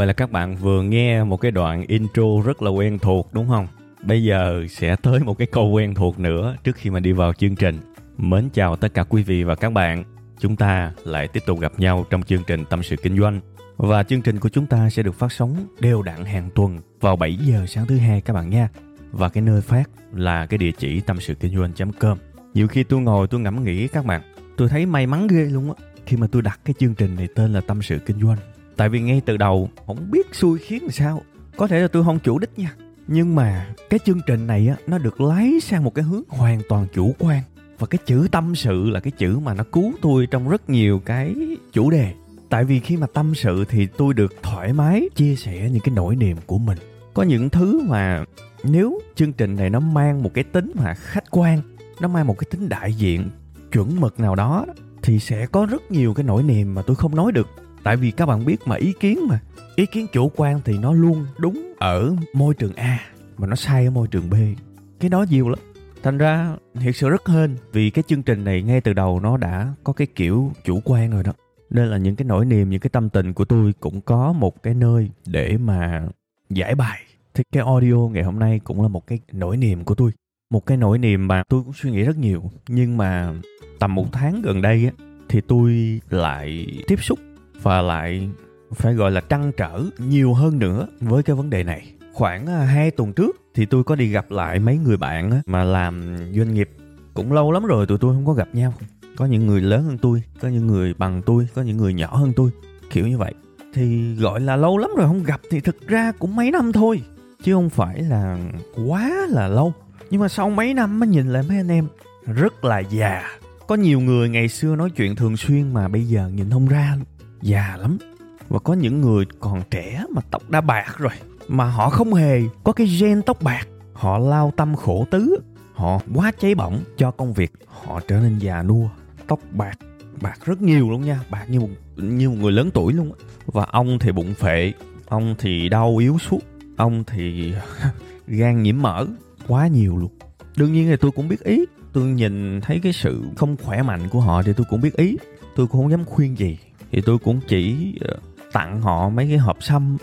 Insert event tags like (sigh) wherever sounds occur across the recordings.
Vậy là các bạn vừa nghe một cái đoạn intro rất là quen thuộc đúng không? Bây giờ sẽ tới một cái câu quen thuộc nữa trước khi mà đi vào chương trình. Mến chào tất cả quý vị và các bạn. Chúng ta lại tiếp tục gặp nhau trong chương trình Tâm sự Kinh doanh. Và chương trình của chúng ta sẽ được phát sóng đều đặn hàng tuần vào 7 giờ sáng thứ hai các bạn nha. Và cái nơi phát là cái địa chỉ tâm sự kinh doanh.com. Nhiều khi tôi ngồi tôi ngẫm nghĩ các bạn, tôi thấy may mắn ghê luôn á khi mà tôi đặt cái chương trình này tên là Tâm sự Kinh doanh tại vì ngay từ đầu, không biết xui khiến làm sao. Có thể là tôi không chủ đích nha. Nhưng mà cái chương trình này á, nó được lái sang một cái hướng hoàn toàn chủ quan. Và cái chữ tâm sự là cái chữ mà nó cứu tôi trong rất nhiều cái chủ đề. Tại vì khi mà tâm sự thì tôi được thoải mái chia sẻ những cái nỗi niềm của mình. Có những thứ mà nếu chương trình này nó mang một cái tính mà khách quan, nó mang một cái tính đại diện, chuẩn mực nào đó, thì sẽ có rất nhiều cái nỗi niềm mà tôi không nói được tại vì các bạn biết mà, ý kiến mà. Ý kiến chủ quan thì nó luôn đúng ở môi trường a, mà nó sai ở môi trường b. Cái đó nhiều lắm. Thành ra, thiệt sự rất hên vì cái chương trình này ngay từ đầu nó đã có cái kiểu chủ quan rồi đó. Nên là những cái nỗi niềm, những cái tâm tình của tôi cũng có một cái nơi để mà giải bài. Thì cái audio ngày hôm nay cũng là một cái nỗi niềm của tôi. Một cái nỗi niềm mà tôi cũng suy nghĩ rất nhiều. Nhưng mà tầm một tháng gần đây á, thì tôi lại tiếp xúc và lại phải gọi là trăn trở nhiều hơn nữa với cái vấn đề này. Khoảng à, hai tuần trước thì tôi có đi gặp lại mấy người bạn mà làm doanh nghiệp cũng lâu lắm rồi tụi tôi không có gặp nhau. Có những người lớn hơn tôi có những người bằng tôi có những người nhỏ hơn tôi kiểu như vậy. Thì gọi là lâu lắm rồi không gặp thì thực ra cũng mấy năm thôi chứ không phải là quá là lâu. Nhưng mà sau mấy năm mới nhìn lại mấy anh em rất là già. Có nhiều người ngày xưa nói chuyện thường xuyên mà bây giờ nhìn không ra. luôn già lắm. Và có những người còn trẻ mà tóc đã bạc rồi, mà họ không hề có cái gen tóc bạc. Họ lao tâm khổ tứ, họ quá cháy bỏng cho công việc, họ trở nên già nua, tóc bạc bạc rất nhiều luôn nha, bạc như một như một người lớn tuổi luôn và ông thì bụng phệ, ông thì đau yếu suốt, ông thì (laughs) gan nhiễm mỡ, quá nhiều luôn. Đương nhiên là tôi cũng biết ý, tôi nhìn thấy cái sự không khỏe mạnh của họ thì tôi cũng biết ý. Tôi cũng không dám khuyên gì thì tôi cũng chỉ ờ, tặng họ mấy cái hộp sâm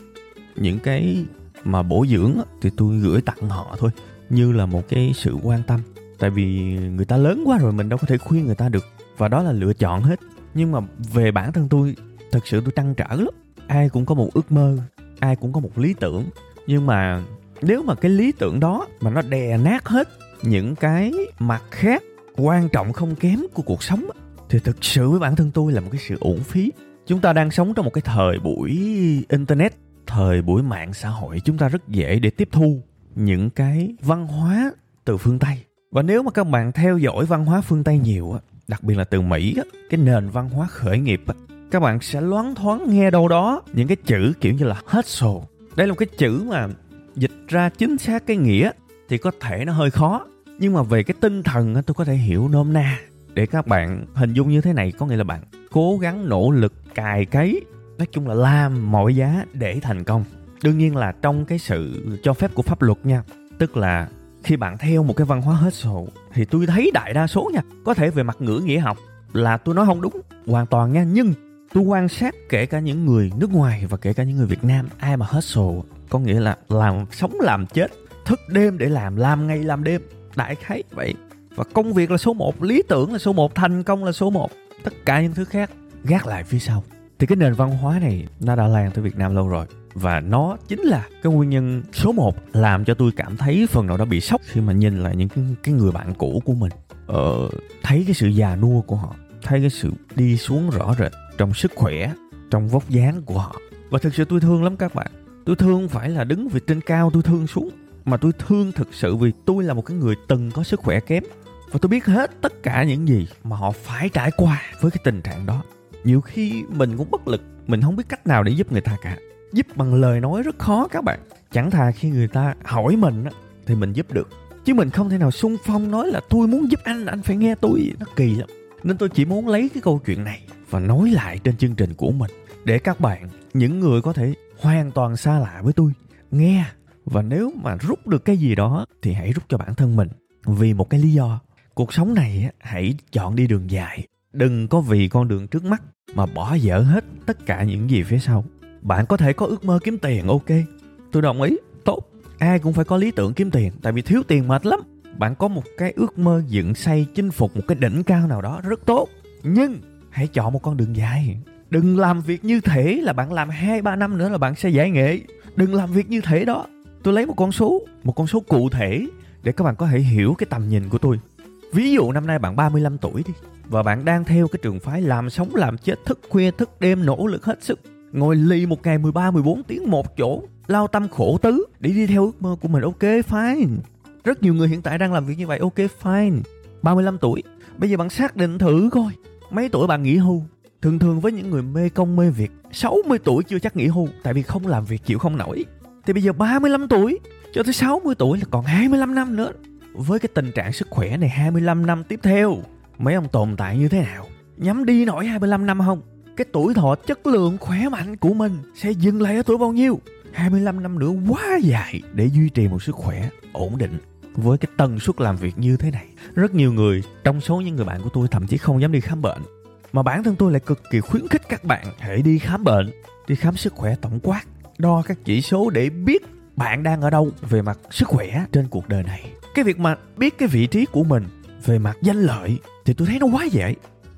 những cái mà bổ dưỡng thì tôi gửi tặng họ thôi, như là một cái sự quan tâm. Tại vì người ta lớn quá rồi mình đâu có thể khuyên người ta được, và đó là lựa chọn hết. Nhưng mà về bản thân tôi, thật sự tôi trăn trở lắm. Ai cũng có một ước mơ, ai cũng có một lý tưởng. Nhưng mà nếu mà cái lý tưởng đó mà nó đè nát hết những cái mặt khác quan trọng không kém của cuộc sống thì thực sự với bản thân tôi là một cái sự uổng phí. Chúng ta đang sống trong một cái thời buổi internet, thời buổi mạng xã hội. Chúng ta rất dễ để tiếp thu những cái văn hóa từ phương tây. Và nếu mà các bạn theo dõi văn hóa phương tây nhiều á, đặc biệt là từ mỹ á, cái nền văn hóa khởi nghiệp các bạn sẽ loáng thoáng nghe đâu đó những cái chữ kiểu như là hustle. Đây là một cái chữ mà dịch ra chính xác cái nghĩa thì có thể nó hơi khó. Nhưng mà về cái tinh thần á, tôi có thể hiểu nôm na để các bạn hình dung như thế này, có nghĩa là bạn cố gắng nỗ lực cài cấy, nói chung là làm mọi giá để thành công. Đương nhiên là trong cái sự cho phép của pháp luật nha, tức là khi bạn theo một cái văn hóa hết sổ thì tôi thấy đại đa số nha, có thể về mặt ngữ nghĩa học là tôi nói không đúng hoàn toàn nha, nhưng tôi quan sát kể cả những người nước ngoài và kể cả những người việt nam, ai mà hết sổ có nghĩa là làm, sống làm chết, thức đêm để làm làm ngày làm đêm, đại khái vậy và công việc là số 1 lý tưởng là số 1 thành công là số 1 tất cả những thứ khác gác lại phía sau. Thì cái nền văn hóa này nó đã lan tới Việt Nam lâu rồi. Và nó chính là cái nguyên nhân số 1 làm cho tôi cảm thấy phần nào đó bị sốc khi mà nhìn lại những cái, cái người bạn cũ của mình. Ờ, thấy cái sự già nua của họ thấy cái sự đi xuống rõ rệt trong sức khỏe trong vóc dáng của họ. Và thực sự tôi thương lắm các bạn. Tôi thương phải là đứng vì trên cao tôi thương xuống. Mà tôi thương thực sự vì tôi là một cái người từng có sức khỏe kém và tôi biết hết tất cả những gì mà họ phải trải qua với cái tình trạng đó. Nhiều khi mình cũng bất lực, mình không biết cách nào để giúp người ta cả. Giúp bằng lời nói rất khó các bạn. Chẳng thà khi người ta hỏi mình thì mình giúp được. Chứ mình không thể nào sung phong nói là tôi muốn giúp anh anh phải nghe tôi. Nó kỳ lắm. Nên tôi chỉ muốn lấy cái câu chuyện này và nói lại trên chương trình của mình để các bạn, những người có thể hoàn toàn xa lạ với tôi, nghe. Và nếu mà rút được cái gì đó thì hãy rút cho bản thân mình vì một cái lý do cuộc sống này hãy chọn đi đường dài. Đừng có vì con đường trước mắt mà bỏ dở hết tất cả những gì phía sau. Bạn có thể có ước mơ kiếm tiền, ok. Tôi đồng ý. Tốt. Ai cũng phải có lý tưởng kiếm tiền, tại vì thiếu tiền mệt lắm. Bạn có một cái ước mơ dựng xây, chinh phục một cái đỉnh cao nào đó rất tốt. Nhưng hãy chọn một con đường dài. Đừng làm việc như thế là bạn làm hai, ba năm nữa là bạn sẽ giải nghệ. Đừng làm việc như thế đó. Tôi lấy một con số, một con số cụ thể để các bạn có thể hiểu cái tầm nhìn của tôi ví dụ năm nay bạn 35 tuổi đi, và bạn đang theo cái trường phái làm sống, làm chết, thức khuya, thức đêm, nỗ lực hết sức. Ngồi lì một ngày 13 14 tiếng một chỗ, lao tâm khổ tứ để đi theo ước mơ của mình. Ok, fine. Rất nhiều người hiện tại đang làm việc như vậy. Ok, fine. 35 tuổi. Bây giờ bạn xác định thử coi, mấy tuổi bạn nghỉ hưu? Thường thường với những người mê công, mê việc 60 tuổi chưa chắc nghỉ hưu, tại vì không làm việc, chịu không nổi. Thì bây giờ 35 tuổi, cho tới 60 tuổi là còn 25 năm nữa với cái tình trạng sức khỏe này 25 năm tiếp theo, mấy ông tồn tại như thế nào? Nhắm đi nổi 25 năm không? Cái tuổi thọ chất lượng khỏe mạnh của mình sẽ dừng lại ở tuổi bao nhiêu? 25 năm nữa quá dài để duy trì một sức khỏe ổn định. Với cái tần suất làm việc như thế này, rất nhiều người, trong số những người bạn của tôi thậm chí không dám đi khám bệnh, mà bản thân tôi lại cực kỳ khuyến khích các bạn hãy đi khám bệnh, đi khám sức khỏe tổng quát, đo các chỉ số để biết bạn đang ở đâu về mặt sức khỏe trên cuộc đời này cái việc mà biết cái vị trí của mình về mặt danh lợi thì tôi thấy nó quá dễ.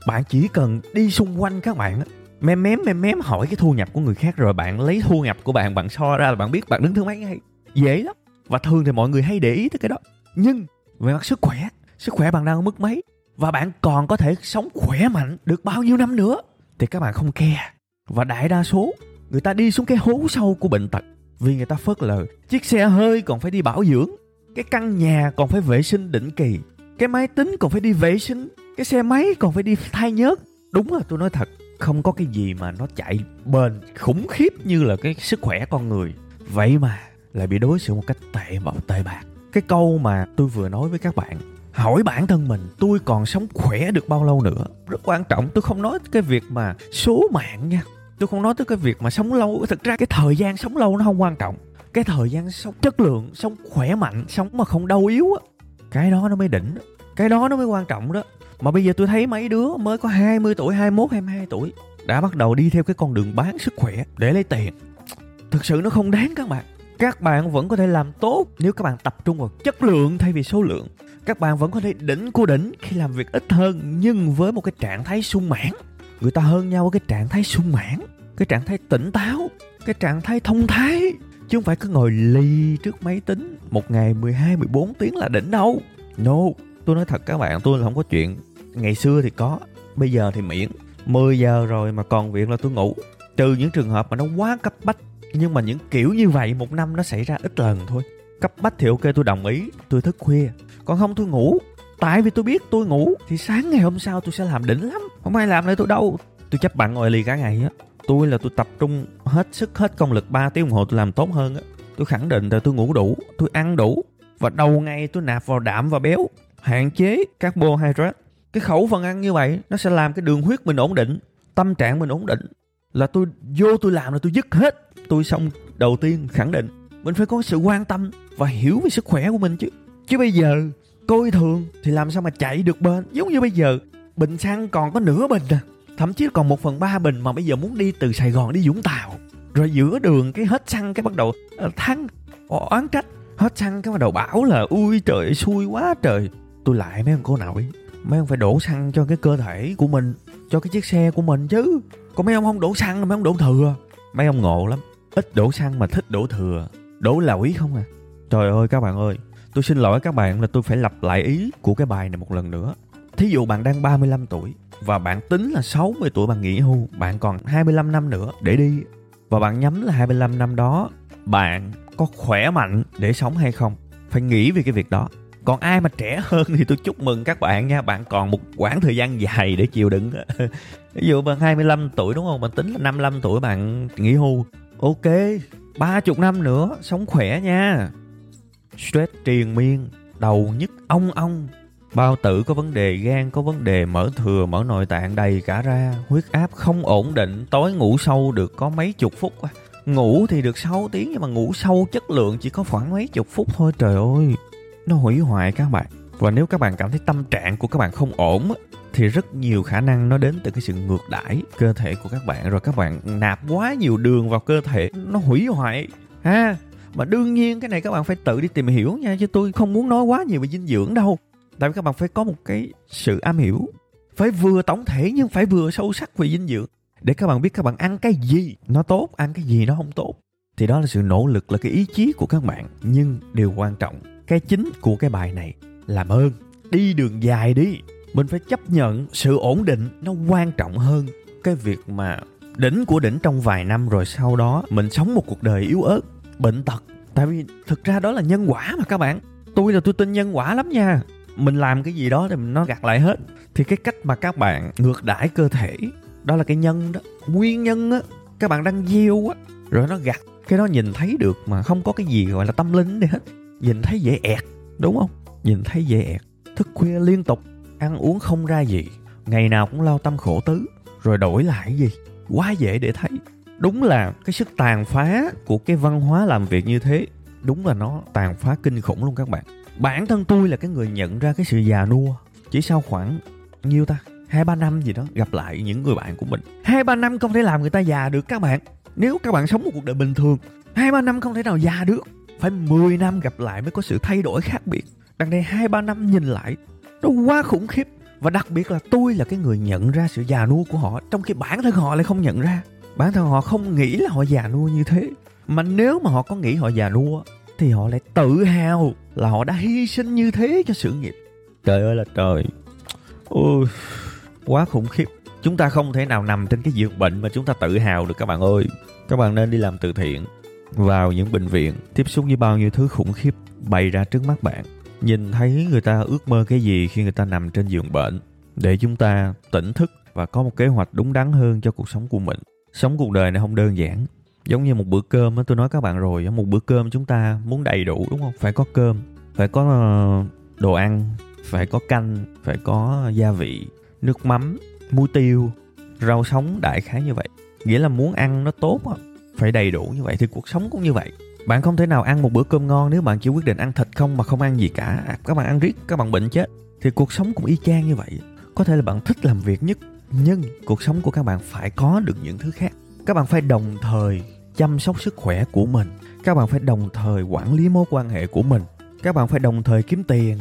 Bạn chỉ cần đi xung quanh các bạn mém mém mém mém hỏi cái thu nhập của người khác rồi bạn lấy thu nhập của bạn bạn so ra là bạn biết bạn đứng thứ mấy ngay. Dễ lắm. Và thường thì mọi người hay để ý tới cái đó. Nhưng về mặt sức khỏe sức khỏe bạn đang ở mức mấy? Và bạn còn có thể sống khỏe mạnh được bao nhiêu năm nữa? Thì các bạn không care. Và đại đa số, người ta đi xuống cái hố sâu của bệnh tật vì người ta phớt lờ. Chiếc xe hơi còn phải đi bảo dưỡng cái căn nhà còn phải vệ sinh định kỳ. Cái máy tính còn phải đi vệ sinh. Cái xe máy còn phải đi thay nhớt. Đúng là tôi nói thật, không có cái gì mà nó chạy bền khủng khiếp như là cái sức khỏe con người. Vậy mà lại bị đối xử một cách tệ bạo, tệ bạc. Cái câu mà tôi vừa nói với các bạn, hỏi bản thân mình, tôi còn sống khỏe được bao lâu nữa? Rất quan trọng, tôi không nói cái việc mà số mạng nha. Tôi không nói tới cái việc mà sống lâu. Thực ra cái thời gian sống lâu nó không quan trọng cái thời gian sống, chất lượng sống khỏe mạnh, sống mà không đau yếu á, cái đó nó mới đỉnh cái đó nó mới quan trọng đó. Mà bây giờ tôi thấy mấy đứa mới có 20 tuổi 21 22 tuổi đã bắt đầu đi theo cái con đường bán sức khỏe để lấy tiền. Thực sự nó không đáng các bạn. Các bạn vẫn có thể làm tốt nếu các bạn tập trung vào chất lượng thay vì số lượng. Các bạn vẫn có thể đỉnh của đỉnh khi làm việc ít hơn, nhưng với một cái trạng thái sung mãn. Người ta hơn nhau ở cái trạng thái sung mãn, cái trạng thái tỉnh táo, cái trạng thái thông thái chứ không phải cứ ngồi lì trước máy tính, một ngày 12 14 tiếng là đỉnh đâu. No, tôi nói thật các bạn, tôi là không có chuyện. Ngày xưa thì có, bây giờ thì miễn. 10 giờ rồi mà còn việc là tôi ngủ. Trừ những trường hợp mà nó quá cấp bách, nhưng mà những kiểu như vậy một năm nó xảy ra ít lần thôi. Cấp bách thì ok, tôi đồng ý, tôi thức khuya. Còn không tôi ngủ, tại vì tôi biết tôi ngủ, thì sáng ngày hôm sau tôi sẽ làm đỉnh lắm. Không ai làm lại tôi đâu. Tôi chấp bạn ngồi lì cả ngày á tôi là tôi tập trung hết sức, hết công lực 3 tiếng đồng hồ tôi làm tốt hơn á. Tôi khẳng định là tôi ngủ đủ, tôi ăn đủ, và đầu ngày tôi nạp vào đạm và béo, hạn chế carbohydrate. Cái khẩu phần ăn như vậy nó sẽ làm cái đường huyết mình ổn định, tâm trạng mình ổn định. Là tôi vô tôi làm là tôi dứt hết. Tôi xong, đầu tiên khẳng định mình phải có sự quan tâm và hiểu về sức khỏe của mình chứ. Chứ bây giờ coi thường thì làm sao mà chạy được bên giống như bây giờ bình xăng còn có nửa bình à thậm chí còn một phần ba bình mà bây giờ muốn đi từ sài gòn đi vũng tàu. Rồi giữa đường cái hết xăng cái bắt đầu ờ, thắng ờ, oán trách. Hết xăng cái bắt đầu bảo là, ui trời, xui quá trời. Tôi lại mấy ông cô nội, mấy ông phải đổ xăng cho cái cơ thể của mình, cho cái chiếc xe của mình chứ. Còn mấy ông không đổ xăng, mấy ông đổ thừa. Mấy ông ngộ lắm. Ít đổ xăng mà thích đổ thừa. Đổ lỗi không à? Trời ơi, các bạn ơi. Tôi xin lỗi các bạn là tôi phải lặp lại ý của cái bài này một lần nữa. Thí dụ bạn đang 35 tuổi và bạn tính là 60 tuổi bạn nghỉ hưu, bạn còn 25 năm nữa để đi. Và bạn nhắm là 25 năm đó, bạn có khỏe mạnh để sống hay không? Phải nghĩ về cái việc đó. Còn ai mà trẻ hơn thì tôi chúc mừng các bạn nha. Bạn còn một quãng thời gian dài để chịu đựng. (laughs) Ví dụ bạn 25 tuổi đúng không? Bạn tính là 55 tuổi bạn nghỉ hưu. Ok, ba chục năm nữa, sống khỏe nha. Stress triền miên đầu nhức ong ong bao tử có vấn đề, gan có vấn đề, mở thừa, mở nội tạng đầy cả ra. Huyết áp không ổn định, tối ngủ sâu được có mấy chục phút à. ngủ thì được 6 tiếng nhưng mà ngủ sâu chất lượng chỉ có khoảng mấy chục phút thôi. Trời ơi, nó hủy hoại các bạn. Và nếu các bạn cảm thấy tâm trạng của các bạn không ổn thì rất nhiều khả năng nó đến từ cái sự ngược đãi cơ thể của các bạn. Rồi các bạn nạp quá nhiều đường vào cơ thể, nó hủy hoại. Ha, mà đương nhiên cái này các bạn phải tự đi tìm hiểu nha, chứ tôi không muốn nói quá nhiều về dinh dưỡng đâu tại vì các bạn phải có một cái sự am hiểu. Phải vừa tổng thể nhưng phải vừa sâu sắc về dinh dưỡng. Để các bạn biết các bạn ăn cái gì nó tốt, ăn cái gì nó không tốt, thì đó là sự nỗ lực, là cái ý chí của các bạn. Nhưng điều quan trọng, cái chính của cái bài này làm ơn đi đường dài đi. Mình phải chấp nhận sự ổn định nó quan trọng hơn cái việc mà đỉnh của đỉnh trong vài năm rồi sau đó mình sống một cuộc đời yếu ớt, bệnh tật. Tại vì thực ra đó là nhân quả mà các bạn. Tôi là tôi tin nhân quả lắm nha mình làm cái gì đó thì nó gạt lại hết. Thì cái cách mà các bạn ngược đãi cơ thể, đó là cái nhân đó, nguyên nhân á, các bạn đang gieo á, rồi nó gặt cái đó nhìn thấy được mà không có cái gì gọi là tâm linh đi hết. Nhìn thấy dễ ẹt, đúng không? Nhìn thấy dễ ẹt. Thức khuya liên tục, ăn uống không ra gì, ngày nào cũng lao tâm khổ tứ, rồi đổi lại gì? Quá dễ để thấy. Đúng là cái sức tàn phá của cái văn hóa làm việc như thế, đúng là nó tàn phá kinh khủng luôn các bạn bản thân tôi là cái người nhận ra cái sự già nua chỉ sau khoảng nhiêu ta? Hai, ba năm gì đó, gặp lại những người bạn của mình. Hai, ba năm không thể làm người ta già được các bạn. Nếu các bạn sống một cuộc đời bình thường, hai, ba năm không thể nào già được. Phải 10 năm gặp lại mới có sự thay đổi khác biệt. Đằng này hai, ba năm nhìn lại, nó quá khủng khiếp. Và đặc biệt là tôi là cái người nhận ra sự già nua của họ, trong khi bản thân họ lại không nhận ra. Bản thân họ không nghĩ là họ già nua như thế. Mà nếu mà họ có nghĩ họ già nua thì họ lại tự hào là họ đã hy sinh như thế cho sự nghiệp. Trời ơi là trời. Ôi, quá khủng khiếp. Chúng ta không thể nào nằm trên cái giường bệnh mà chúng ta tự hào được các bạn ơi. Các bạn nên đi làm từ thiện, vào những bệnh viện, tiếp xúc với bao nhiêu thứ khủng khiếp bày ra trước mắt bạn. Nhìn thấy người ta ước mơ cái gì khi người ta nằm trên giường bệnh, để chúng ta tỉnh thức và có một kế hoạch đúng đắn hơn cho cuộc sống của mình. Sống cuộc đời này không đơn giản giống như một bữa cơm tôi nói các bạn rồi một bữa cơm chúng ta muốn đầy đủ đúng không? Phải có cơm phải có ờ, đồ ăn phải có canh phải có gia vị nước mắm muối tiêu rau sống đại khái như vậy. Nghĩa là muốn ăn nó tốt phải đầy đủ như vậy thì cuộc sống cũng như vậy. Bạn không thể nào ăn một bữa cơm ngon nếu bạn chỉ quyết định ăn thịt không mà không ăn gì cả. À, các bạn ăn riết các bạn bệnh chết thì cuộc sống cũng y chang như vậy. Có thể là bạn thích làm việc nhất nhưng cuộc sống của các bạn phải có được những thứ khác. Các bạn phải đồng thời chăm sóc sức khỏe của mình. Các bạn phải đồng thời quản lý mối quan hệ của mình. Các bạn phải đồng thời kiếm tiền.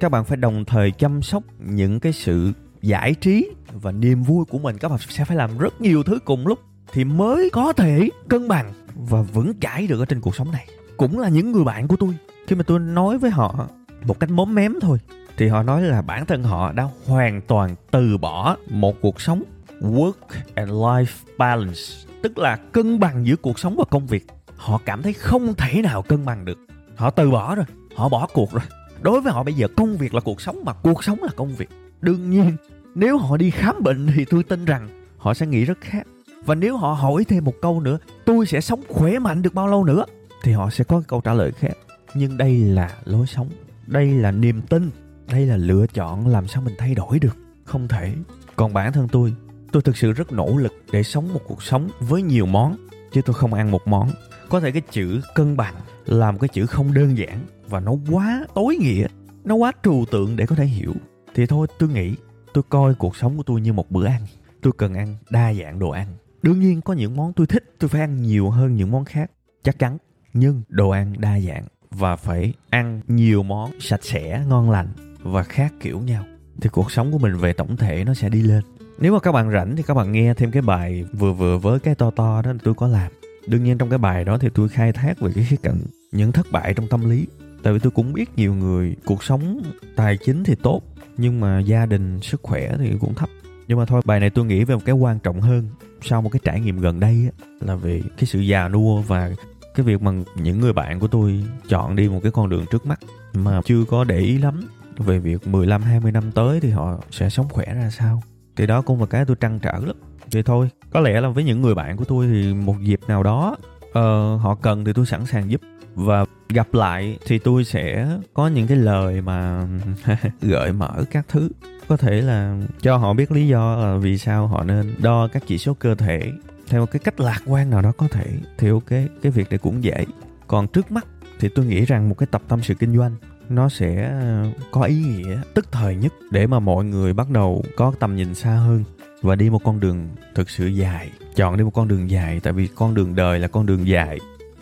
Các bạn phải đồng thời chăm sóc những cái sự giải trí và niềm vui của mình. Các bạn sẽ phải làm rất nhiều thứ cùng lúc thì mới có thể cân bằng và vững chãi được ở trên cuộc sống này. Cũng là những người bạn của tôi. Khi mà tôi nói với họ một cách móm mém thôi, thì họ nói là bản thân họ đã hoàn toàn từ bỏ một cuộc sống work and life balance tức là cân bằng giữa cuộc sống và công việc. Họ cảm thấy không thể nào cân bằng được. Họ từ bỏ rồi. Họ bỏ cuộc rồi. Đối với họ bây giờ, công việc là cuộc sống mà cuộc sống là công việc. Đương nhiên, nếu họ đi khám bệnh thì tôi tin rằng họ sẽ nghĩ rất khác. Và nếu họ hỏi thêm một câu nữa, tôi sẽ sống khỏe mạnh được bao lâu nữa? Thì họ sẽ có câu trả lời khác. Nhưng đây là lối sống. Đây là niềm tin. Đây là lựa chọn làm sao mình thay đổi được. Không thể. Còn bản thân tôi tôi thực sự rất nỗ lực để sống một cuộc sống với nhiều món, chứ tôi không ăn một món. Có thể cái chữ cân bằng là một cái chữ không đơn giản và nó quá tối nghĩa, nó quá trừu tượng để có thể hiểu. Thì thôi, tôi nghĩ tôi coi cuộc sống của tôi như một bữa ăn. Tôi cần ăn đa dạng đồ ăn. Đương nhiên có những món tôi thích, tôi phải ăn nhiều hơn những món khác. Chắc chắn, nhưng đồ ăn đa dạng và phải ăn nhiều món sạch sẽ, ngon lành và khác kiểu nhau. Thì cuộc sống của mình về tổng thể nó sẽ đi lên nếu mà các bạn rảnh thì các bạn nghe thêm cái bài vừa vừa với cái to to đó tôi có làm. Đương nhiên trong cái bài đó thì tôi khai thác về cái khía cạnh những thất bại trong tâm lý. Tại vì tôi cũng biết nhiều người cuộc sống tài chính thì tốt nhưng mà gia đình sức khỏe thì cũng thấp. Nhưng mà thôi bài này tôi nghĩ về một cái quan trọng hơn sau một cái trải nghiệm gần đây á, là về cái sự già nua và cái việc mà những người bạn của tôi chọn đi một cái con đường trước mắt mà chưa có để ý lắm về việc 15 20 năm tới thì họ sẽ sống khỏe ra sao. Thì đó cũng là cái tôi trăn trở lắm. vậy thôi, có lẽ là với những người bạn của tôi thì một dịp nào đó uh, họ cần thì tôi sẵn sàng giúp. Và gặp lại thì tôi sẽ có những cái lời mà (laughs) gợi mở các thứ. Có thể là cho họ biết lý do là vì sao họ nên đo các chỉ số cơ thể theo cái cách lạc quan nào đó có thể thì ok cái việc này cũng dễ. Còn trước mắt thì tôi nghĩ rằng một cái tập tâm sự kinh doanh nó sẽ ờ, có ý nghĩa tức thời nhất để mà mọi người bắt đầu có tầm nhìn xa hơn và đi một con đường thực sự dài. Chọn đi một con đường dài, tại vì con đường đời là con đường dài.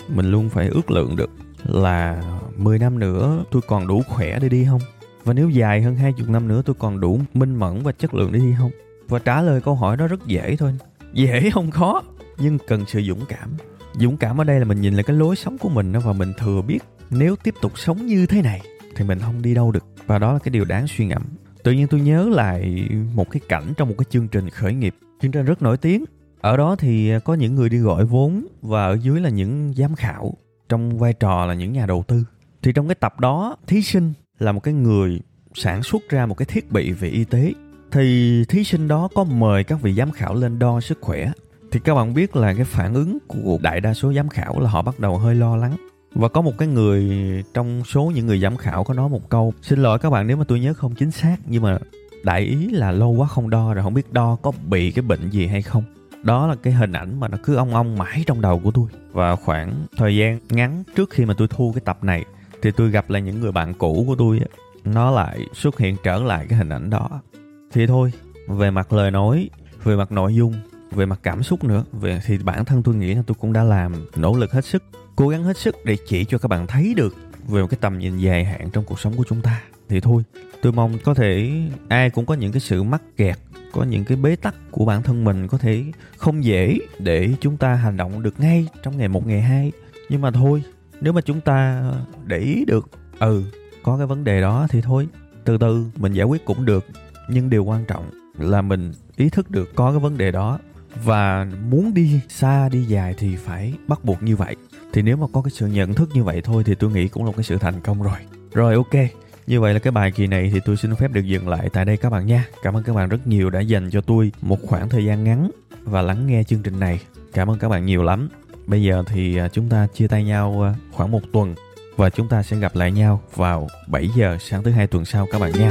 Mình luôn phải ước lượng được là 10 năm nữa tôi còn đủ khỏe để đi không? Và nếu dài hơn 20 năm nữa tôi còn đủ minh mẫn và chất lượng để đi không? Và trả lời câu hỏi đó rất dễ thôi. Dễ không khó nhưng cần sự dũng cảm. Dũng cảm ở đây là mình nhìn lại cái lối sống của mình và mình thừa biết nếu tiếp tục sống như thế này thì mình không đi đâu được. Và đó là cái điều đáng suy ngẫm. Tự nhiên tôi nhớ lại một cái cảnh trong một cái chương trình khởi nghiệp, chương trình rất nổi tiếng. Ở đó thì có những người đi gọi vốn và ở dưới là những giám khảo, trong vai trò là những nhà đầu tư. Thì trong cái tập đó, thí sinh là một cái người sản xuất ra một cái thiết bị về y tế. Thì thí sinh đó có mời các vị giám khảo lên đo sức khỏe. Thì các bạn biết là cái phản ứng của đại đa số giám khảo là họ bắt đầu hơi lo lắng và có một cái người trong số những người giám khảo có nói một câu. Xin lỗi các bạn nếu mà tôi nhớ không chính xác, nhưng mà đại ý là lâu quá không đo rồi, không biết đo có bị cái bệnh gì hay không. Đó là cái hình ảnh mà nó cứ ong ong mãi trong đầu của tôi. Và khoảng thời gian ngắn trước khi mà tôi thu cái tập này, thì tôi gặp lại những người bạn cũ của tôi nó lại xuất hiện trở lại cái hình ảnh đó. Thì thôi, về mặt lời nói, về mặt nội dung, về mặt cảm xúc nữa, về thì bản thân tôi nghĩ là tôi cũng đã làm nỗ lực hết sức cố gắng hết sức để chỉ cho các bạn thấy được về một cái tầm nhìn dài hạn trong cuộc sống của chúng ta. Thì thôi, tôi mong có thể ai cũng có những cái sự mắc kẹt, có những cái bế tắc của bản thân mình có thể không dễ để chúng ta hành động được ngay trong ngày một, ngày hai. Nhưng mà thôi, nếu mà chúng ta để ý được ừ có cái vấn đề đó thì thôi, từ từ mình giải quyết cũng được. Nhưng điều quan trọng là mình ý thức được có cái vấn đề đó và muốn đi xa, đi dài thì phải bắt buộc như vậy thì nếu mà có cái sự nhận thức như vậy thôi thì tôi nghĩ cũng là một cái sự thành công rồi. Rồi, ok. Như vậy là cái bài kỳ này thì tôi xin phép được dừng lại tại đây các bạn nha. Cảm ơn các bạn rất nhiều đã dành cho tôi một khoảng thời gian ngắn và lắng nghe chương trình này. Cảm ơn các bạn nhiều lắm. Bây giờ thì à, chúng ta chia tay nhau à, khoảng một tuần và chúng ta sẽ gặp lại nhau vào 7 giờ sáng thứ hai tuần sau các bạn nha.